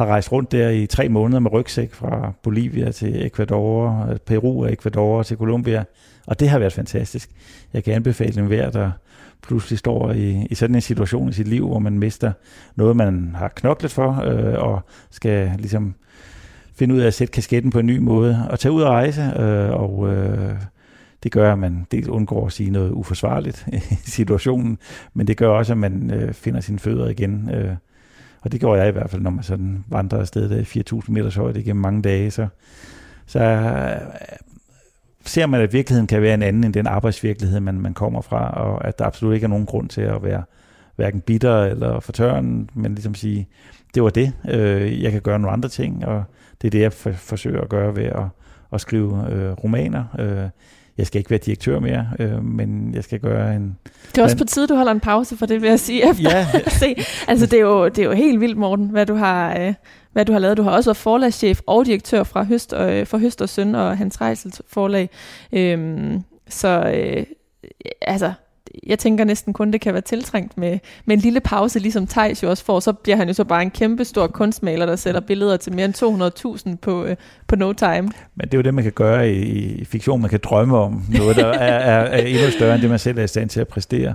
har rejst rundt der i tre måneder med rygsæk fra Bolivia til Ecuador, øh, Peru og Ecuador til Colombia. Og det har været fantastisk. Jeg kan anbefale hver, der pludselig står i, i sådan en situation i sit liv, hvor man mister noget, man har knoklet for, øh, og skal ligesom finde ud af at sætte kasketten på en ny måde, og tage ud og rejse, øh, og øh, det gør, at man dels undgår at sige noget uforsvarligt i situationen, men det gør også, at man øh, finder sine fødder igen. Øh, og det gjorde jeg i hvert fald, når man sådan vandrer afsted der 4.000 meters højde igennem mange dage, så, så øh, ser man, at virkeligheden kan være en anden end den arbejdsvirkelighed, man, man kommer fra, og at der absolut ikke er nogen grund til at være, hverken bitter eller fortørren, men ligesom sige, det var det. Øh, jeg kan gøre nogle andre ting, og det er det, jeg for, forsøger at gøre ved at, at skrive øh, romaner. Øh, jeg skal ikke være direktør mere, øh, men jeg skal gøre en... Det er også på tide, du holder en pause for det, vil jeg sige. Efter Ja. se. Altså, det er, jo, det er jo helt vildt, Morten, hvad du har, øh, hvad du har lavet. Du har også været forlagschef og direktør fra Høst, øh, for Høst og Søn og Hans Reisels forlag. Øhm, så øh, altså, jeg tænker næsten kun, det kan være tiltrængt med, med en lille pause, ligesom Thijs jo også får. Så bliver han jo så bare en kæmpe stor kunstmaler, der sætter billeder til mere end 200.000 på, øh, på no time. Men det er jo det, man kan gøre i, i fiktion. Man kan drømme om noget, der er, er, er endnu større end det, man selv er i stand til at præstere.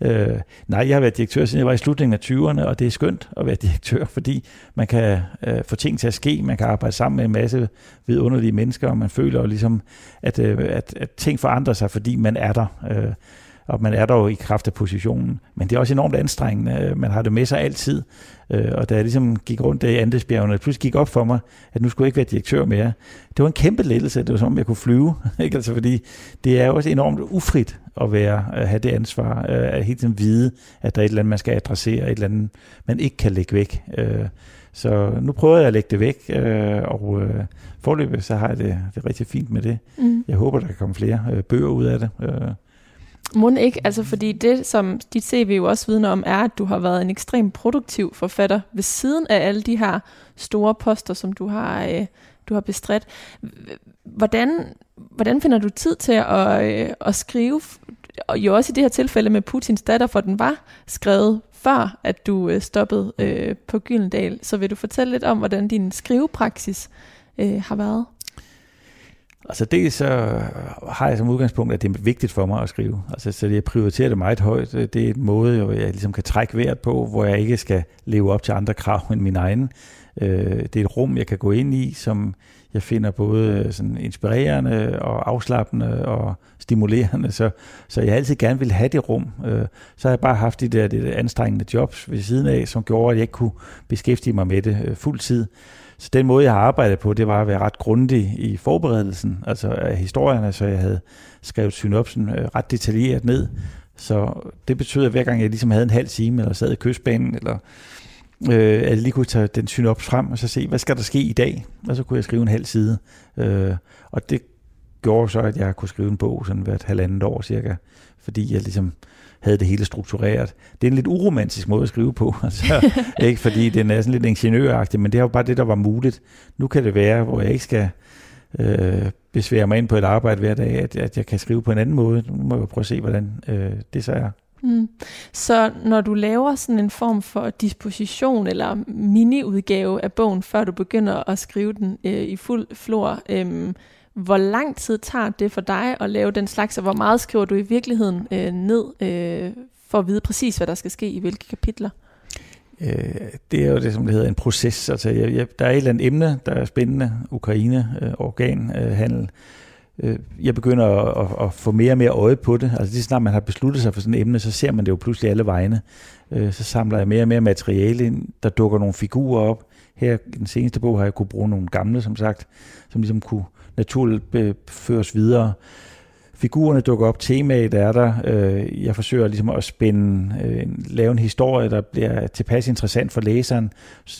Øh, nej, jeg har været direktør, siden jeg var i slutningen af 20'erne, og det er skønt at være direktør, fordi man kan øh, få ting til at ske, man kan arbejde sammen med en masse vidunderlige mennesker, og man føler jo ligesom, at, øh, at, at ting forandrer sig, fordi man er der. Øh, og man er der jo i kraft af positionen. Men det er også enormt anstrengende. Man har det med sig altid. Øh, Og da jeg ligesom gik rundt der i Andesbjergene, og pludselig gik op for mig, at nu skulle jeg ikke være direktør mere. Det var en kæmpe lettelse. Det var som om, jeg kunne flyve. Ikke? Altså, fordi det er jo også enormt ufrit at være, at have det ansvar. øh, At hele tiden vide, at der er et eller andet, man skal adressere. Et eller andet, man ikke kan lægge væk. Øh, Så nu prøver jeg at lægge det væk. øh, Og øh, forløbet, så har jeg det, det rigtig fint med det. Mm. Jeg håber, der kan komme flere øh, bøger ud af det. Øh, må ikke, altså fordi det, som dit CV jo også vidner om, er, at du har været en ekstremt produktiv forfatter ved siden af alle de her store poster, som du har, øh, du har bestridt. Hvordan, hvordan finder du tid til at, øh, at skrive, og jo også i det her tilfælde med Putins datter, for den var skrevet før, at du øh, stoppede øh, på Gyldendal. Så vil du fortælle lidt om, hvordan din skrivepraksis øh, har været? Altså dels så har jeg som udgangspunkt, at det er vigtigt for mig at skrive. Altså, så jeg prioriterer det meget højt. Det er en måde, hvor jeg ligesom kan trække vejret på, hvor jeg ikke skal leve op til andre krav end min egen. Øh, det er et rum, jeg kan gå ind i, som jeg finder både sådan inspirerende og afslappende og stimulerende. Så, så jeg altid gerne vil have det rum. Øh, så har jeg bare haft de der, de der anstrengende jobs ved siden af, som gjorde, at jeg ikke kunne beskæftige mig med det øh, fuld tid. Så den måde, jeg har arbejdet på, det var at være ret grundig i forberedelsen, altså af historierne, så altså jeg havde skrevet synopsen øh, ret detaljeret ned. Så det betød, at hver gang jeg ligesom havde en halv time, eller sad i kystbanen, eller øh, at jeg lige kunne tage den synops frem, og så se, hvad skal der ske i dag? Og så kunne jeg skrive en halv side. Øh, og det gjorde så, at jeg kunne skrive en bog sådan hvert halvandet år cirka, fordi jeg ligesom havde det hele struktureret. Det er en lidt uromantisk måde at skrive på, altså, ikke fordi det er sådan lidt ingeniøragtigt, men det er jo bare det, der var muligt. Nu kan det være, hvor jeg ikke skal øh, besvære mig ind på et arbejde hver dag, at, at jeg kan skrive på en anden måde. Nu må jeg prøve at se, hvordan øh, det så er. Mm. Så når du laver sådan en form for disposition eller miniudgave af bogen, før du begynder at skrive den øh, i fuld flor, øh, hvor lang tid tager det for dig at lave den slags, og hvor meget skriver du i virkeligheden øh, ned øh, for at vide præcis, hvad der skal ske i hvilke kapitler? Øh, det er jo det, som det hedder en proces. Altså, jeg, jeg, der er et eller andet emne, der er spændende. Ukraine, øh, organhandel. Øh. Øh, jeg begynder at, at, at få mere og mere øje på det. Altså lige snart man har besluttet sig for sådan et emne, så ser man det jo pludselig alle vegne. Øh, så samler jeg mere og mere materiale ind. Der dukker nogle figurer op. Her i den seneste bog har jeg kunne bruge nogle gamle, som sagt, som ligesom kunne naturligt føres videre. Figurerne dukker op, temaet er der. Øh, jeg forsøger ligesom at spænde, øh, lave en historie, der bliver tilpas interessant for læseren,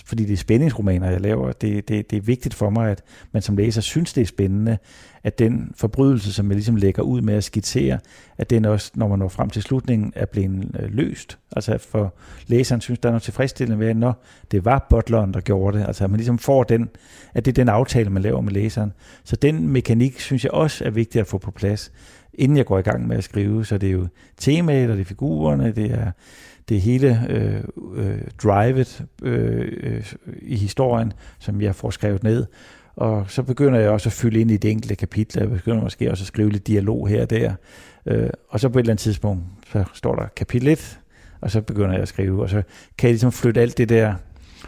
fordi det er spændingsromaner, jeg laver. Det, det, det er vigtigt for mig, at man som læser synes, det er spændende, at den forbrydelse, som jeg ligesom lægger ud med at skitsere, at den også, når man når frem til slutningen, er blevet øh, løst. Altså for læseren synes, der er noget tilfredsstillende ved, at når det var butleren, der gjorde det. Altså at man ligesom får den, at det er den aftale, man laver med læseren. Så den mekanik, synes jeg også er vigtigt at få på plads, inden jeg går i gang med at skrive. Så det er jo temaet, og det er figurerne, det er det hele øh, øh, drivet øh, øh, i historien, som jeg får skrevet ned. Og så begynder jeg også at fylde ind i de enkelte kapitler. Jeg begynder måske også at skrive lidt dialog her og der. Øh, og så på et eller andet tidspunkt, så står der kapitel 1, og så begynder jeg at skrive. Og så kan jeg ligesom flytte alt det der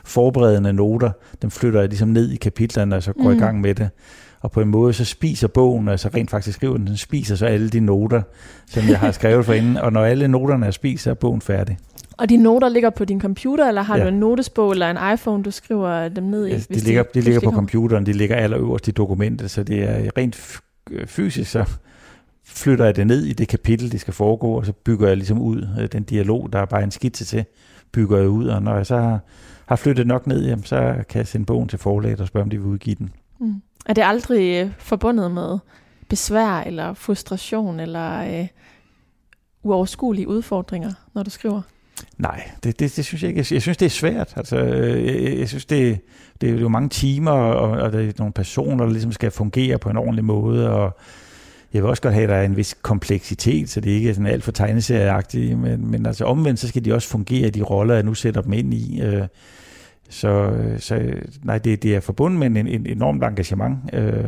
forberedende noter, dem flytter jeg ligesom ned i kapitlerne, og så går mm. I gang med det. Og på en måde, så spiser bogen, altså rent faktisk skriver den, den spiser så alle de noter, som jeg har skrevet for inden. Og når alle noterne er spist, så er bogen færdig. Og de noter ligger på din computer, eller har Ja. du en notesbog eller en iPhone, du skriver dem ned i? Hvis de, ligger, de ligger på computeren, de ligger allerøverst i dokumentet, så det er rent øh, fysisk, så flytter jeg det ned i det kapitel, det skal foregå, og så bygger jeg ligesom ud øh, den dialog, der er bare en skitse til, bygger jeg ud, og når jeg så har, har flyttet nok ned, jamen, så kan jeg sende bogen til forlaget og spørge, om de vil udgive den. Mm. Er det aldrig øh, forbundet med besvær eller frustration eller øh, uoverskuelige udfordringer, når du skriver? Nej, det, det, det synes jeg ikke. Jeg, synes, det er svært. Altså, øh, jeg, jeg synes, det, det er jo mange timer, og, og der er nogle personer, der ligesom skal fungere på en ordentlig måde, og jeg vil også godt have, at der er en vis kompleksitet, så det ikke er sådan alt for tegneserieagtigt, men, men altså omvendt, så skal de også fungere i de roller, jeg nu sætter dem ind i. Øh, så, så nej, det, det er forbundet med en, en enormt engagement, øh,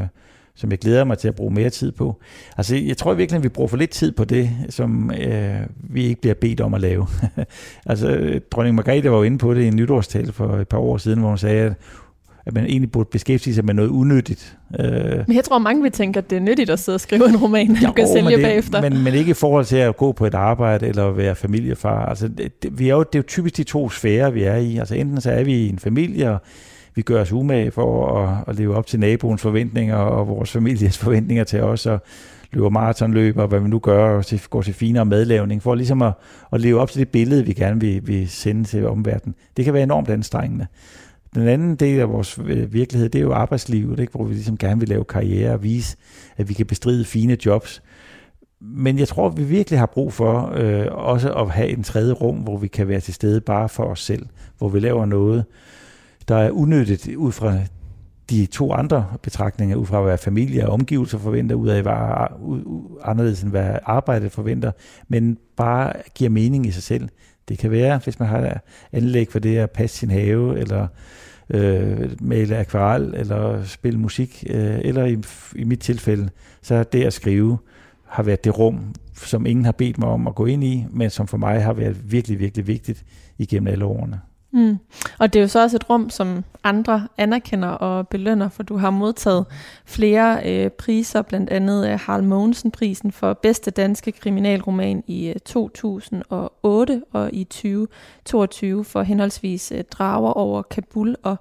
som jeg glæder mig til at bruge mere tid på. Altså, jeg tror virkelig, at vi bruger for lidt tid på det, som øh, vi ikke bliver bedt om at lave. altså, dronning Margrethe var jo inde på det i en nytårstal for et par år siden, hvor hun sagde, at at man egentlig burde beskæftige sig med noget unødigt. Øh, men jeg tror, mange vil tænke, at det er nyttigt at sidde og skrive en roman, ja, du kan sælge det, bagefter. Men, men ikke i forhold til at gå på et arbejde eller være familiefar. Altså, det, vi er jo, det er jo typisk de to sfære, vi er i. Altså enten så er vi i en familie, og vi gør os umage for at, at leve op til naboens forventninger og vores families forventninger til os, og løber maratonløb og hvad vi nu gør, og går til finere madlavning, for ligesom at, at leve op til det billede, vi gerne vil, vil sende til omverdenen. Det kan være enormt anstrengende. Den anden del af vores øh, virkelighed, det er jo arbejdslivet, ikke? hvor vi ligesom gerne vil lave karriere og vise, at vi kan bestride fine jobs. Men jeg tror, vi virkelig har brug for øh, også at have en tredje rum, hvor vi kan være til stede bare for os selv, hvor vi laver noget, der er unødigt ud fra de to andre betragtninger, ud fra hvad familie og omgivelser forventer, ud af hvad anderledes end hvad arbejdet forventer, men bare giver mening i sig selv. Det kan være, hvis man har anlæg for det at passe sin have, eller øh, male akvarel, eller spille musik, øh, eller i, i mit tilfælde, så det at skrive har været det rum, som ingen har bedt mig om at gå ind i, men som for mig har været virkelig, virkelig vigtigt igennem alle årene. Mm. Og det er jo så også et rum, som andre anerkender og belønner, for du har modtaget flere øh, priser, blandt andet øh, Harald Mogensen-prisen for bedste danske kriminalroman i øh, 2008 og i 2022 for henholdsvis øh, Drager over Kabul og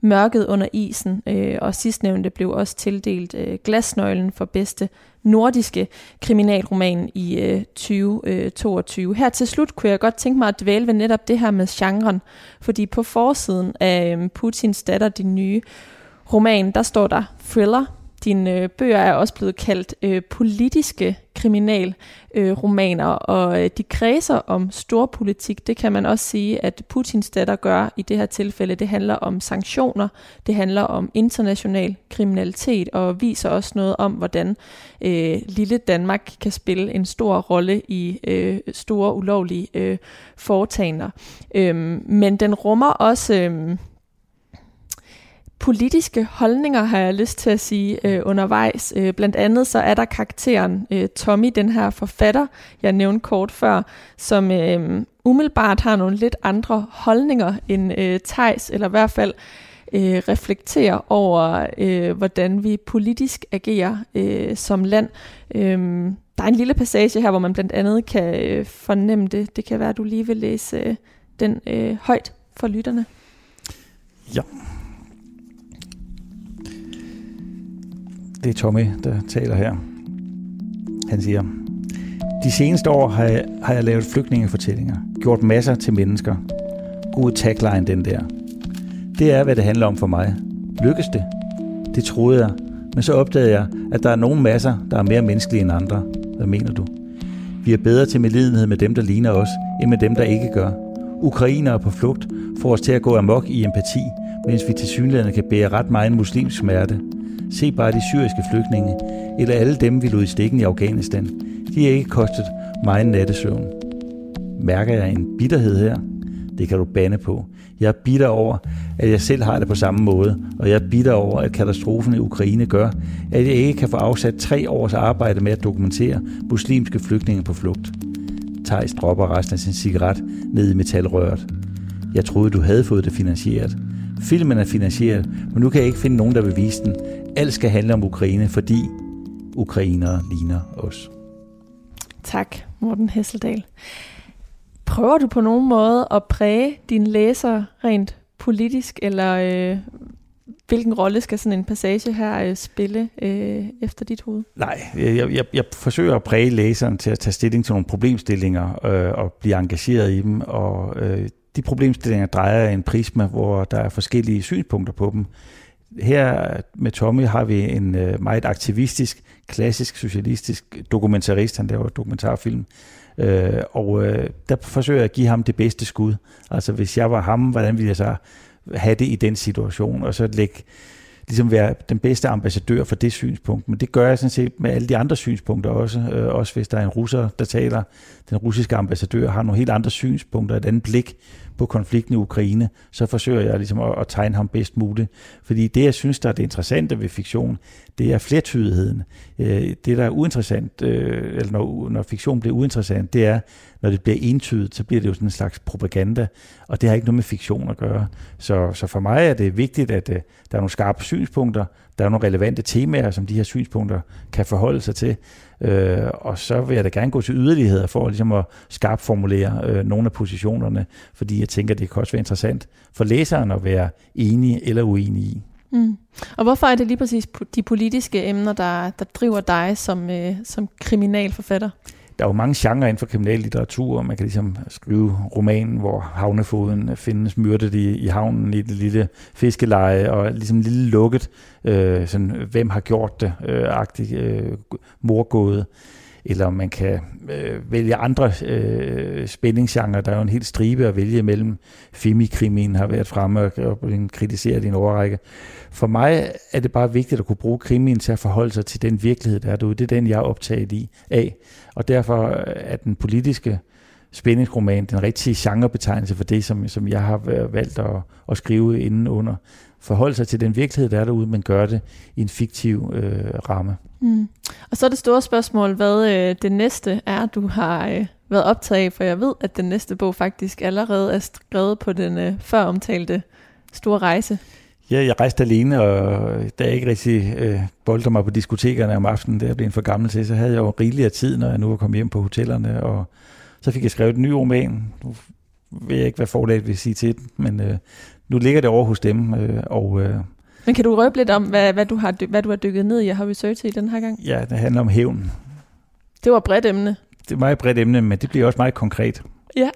Mørket under isen, øh, og sidstnævnte blev også tildelt øh, Glasnøglen for bedste nordiske kriminalroman i øh, 2022. Øh, her til slut kunne jeg godt tænke mig at dvæle ved netop det her med genren, fordi på forsiden af øh, Putins datter, din nye roman, der står der thriller, dine øh, bøger er også blevet kaldt øh, politiske kriminalromaner, øh, og øh, de kredser om storpolitik. Det kan man også sige, at Putins datter gør i det her tilfælde. Det handler om sanktioner, det handler om international kriminalitet, og viser også noget om, hvordan øh, lille Danmark kan spille en stor rolle i øh, store ulovlige øh, foretagender. Øh, men den rummer også... Øh, politiske holdninger, har jeg lyst til at sige, øh, undervejs. Øh, blandt andet så er der karakteren øh, Tommy, den her forfatter, jeg nævnte kort før, som øh, umiddelbart har nogle lidt andre holdninger end øh, Tejs, eller i hvert fald øh, reflekterer over, øh, hvordan vi politisk agerer øh, som land. Øh, der er en lille passage her, hvor man blandt andet kan øh, fornemme det. Det kan være, at du lige vil læse øh, den øh, højt for lytterne. Ja. Det er Tommy, der taler her. Han siger, de seneste år har jeg, har jeg lavet flygtningefortællinger, gjort masser til mennesker. God tagline den der. Det er, hvad det handler om for mig. Lykkes det? Det troede jeg, men så opdagede jeg, at der er nogle masser, der er mere menneskelige end andre. Hvad mener du? Vi er bedre til medlidenhed med dem, der ligner os, end med dem, der ikke gør. Ukrainere på flugt får os til at gå amok i empati, mens vi til synligheden kan bære ret meget muslimsk smerte. Se bare de syriske flygtninge, eller alle dem, vi lod i stikken i Afghanistan. De har ikke kostet mig en nattesøvn. Mærker jeg en bitterhed her? Det kan du bande på. Jeg er bitter over, at jeg selv har det på samme måde, og jeg er bitter over, at katastrofen i Ukraine gør, at jeg ikke kan få afsat tre års arbejde med at dokumentere muslimske flygtninge på flugt. Thijs dropper resten af sin cigaret ned i metalrøret. Jeg troede, du havde fået det finansieret. Filmen er finansieret, men nu kan jeg ikke finde nogen, der vil vise den. Alt skal handle om Ukraine, fordi ukrainere ligner os. Tak, Morten Hesseldal. Prøver du på nogen måde at præge dine læsere rent politisk, eller øh, hvilken rolle skal sådan en passage her øh, spille øh, efter dit hoved? Nej, jeg, jeg, jeg forsøger at præge læseren til at tage stilling til nogle problemstillinger øh, og blive engageret i dem, og øh, de problemstillinger drejer en prisma, hvor der er forskellige synspunkter på dem. Her med Tommy har vi en øh, meget aktivistisk, klassisk socialistisk dokumentarist, han laver dokumentarfilm, øh, og øh, der forsøger jeg at give ham det bedste skud. Altså hvis jeg var ham, hvordan ville jeg så have det i den situation, og så lægge ligesom være den bedste ambassadør for det synspunkt. Men det gør jeg sådan set med alle de andre synspunkter også. Øh, også hvis der er en russer, der taler, den russiske ambassadør har nogle helt andre synspunkter, et andet blik på konflikten i Ukraine, så forsøger jeg ligesom at, at tegne ham bedst muligt. Fordi det, jeg synes, der er det interessante ved fiktion, det er flertydigheden. Øh, det, der er uinteressant, øh, eller når, når fiktion bliver uinteressant, det er, når det bliver entydigt, så bliver det jo sådan en slags propaganda, og det har ikke noget med fiktion at gøre. Så, så for mig er det vigtigt, at øh, der er nogle skarpe synspunkter, der er nogle relevante temaer, som de her synspunkter kan forholde sig til, øh, og så vil jeg da gerne gå til yderligheder for ligesom at skarpt formulere øh, nogle af positionerne, fordi jeg tænker, det kan også være interessant for læseren at være enig eller uenig i. Mm. Og hvorfor er det lige præcis de politiske emner, der, der driver dig som, øh, som kriminalforfatter? Der er jo mange genrer inden for kriminallitteratur. Man kan ligesom skrive romanen, hvor havnefoden findes myrdet i, i havnen i det lille fiskeleje, og ligesom lille lukket, øh, sådan, hvem har gjort det, øh, agtig øh, morgåde eller man kan øh, vælge andre øh, spændingsgenre. Der er jo en helt stribe at vælge mellem. Femikrimien har været fremme og, og kritiseret i en overrække. For mig er det bare vigtigt at kunne bruge krimien til at forholde sig til den virkelighed, der er derude. Det er den, jeg er optaget i af. Og derfor er den politiske spændingsroman den rigtige genrebetegnelse for det, som, som jeg har valgt at, at skrive inden under forholde sig til den virkelighed, der er derude, men gøre det i en fiktiv øh, ramme. Mm. Og så er det store spørgsmål, hvad øh, det næste er, du har øh, været optaget af, for jeg ved, at den næste bog faktisk allerede er skrevet på den øh, før omtalte store rejse. Ja, jeg rejste alene, og da jeg ikke rigtig øh, boldte mig på diskotekerne om aftenen, der blev en for gammel til, så havde jeg jo rigeligt af tid, når jeg nu var kommet hjem på hotellerne, og så fik jeg skrevet en ny roman. Nu ved jeg ikke, hvad forlaget vil sige til den, men øh, nu ligger det over hos dem. Øh, og, øh, Men kan du røbe lidt om, hvad, hvad, du har, hvad du har dykket ned i og har researchet i den her gang? Ja, det handler om hævn. Det var bredt emne. Det er meget bredt emne, men det bliver også meget konkret. Ja.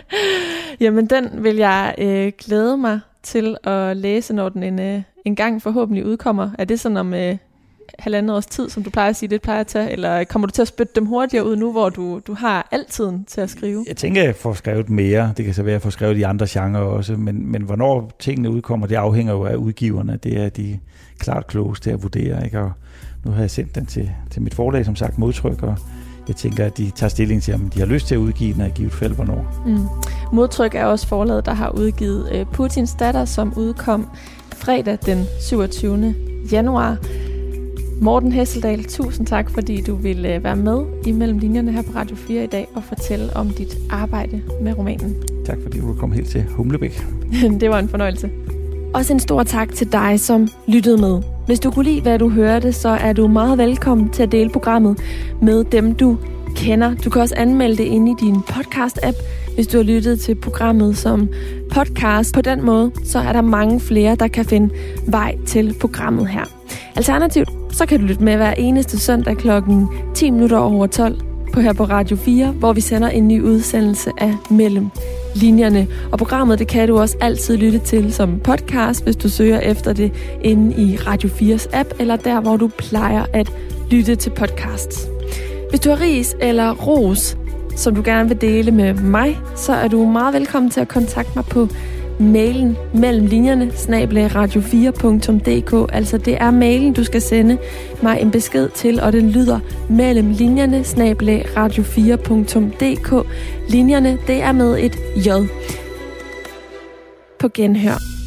Jamen, den vil jeg øh, glæde mig til at læse, når den en, øh, en gang forhåbentlig udkommer. Er det sådan om øh, halvandet års tid, som du plejer at sige, det plejer at tage? Eller kommer du til at spytte dem hurtigere ud nu, hvor du, du har altiden til at skrive? Jeg tænker, at jeg får skrevet mere. Det kan så være, at jeg får skrevet de andre genrer også. Men, men hvornår tingene udkommer, det afhænger jo af udgiverne. Det er de klart klogeste til at vurdere. Ikke? Og nu har jeg sendt den til, til mit forlag, som sagt, modtryk, og jeg tænker, at de tager stilling til, om de har lyst til at udgive den, og givet fald hvornår. Mm. Modtryk er også forlaget, der har udgivet uh, Putins datter, som udkom fredag den 27. januar. Morten Hesseldal, tusind tak, fordi du ville øh, være med imellem linjerne her på Radio 4 i dag og fortælle om dit arbejde med romanen. Tak fordi du kom helt til Humlebæk. det var en fornøjelse. Også en stor tak til dig, som lyttede med. Hvis du kunne lide, hvad du hørte, så er du meget velkommen til at dele programmet med dem, du kender. Du kan også anmelde det inde i din podcast-app, hvis du har lyttet til programmet som podcast. På den måde, så er der mange flere, der kan finde vej til programmet her. Alternativt, så kan du lytte med hver eneste søndag klokken 10 minutter over 12 på her på Radio 4, hvor vi sender en ny udsendelse af Mellem Linjerne. Og programmet, det kan du også altid lytte til som podcast, hvis du søger efter det inde i Radio 4's app, eller der, hvor du plejer at lytte til podcasts. Hvis du har ris eller ros, som du gerne vil dele med mig, så er du meget velkommen til at kontakte mig på mailen mellem linjerne, snablag radio4.dk. Altså det er mailen, du skal sende mig en besked til, og den lyder mellem linjerne, snablag radio4.dk. Linjerne, det er med et J. På genhør.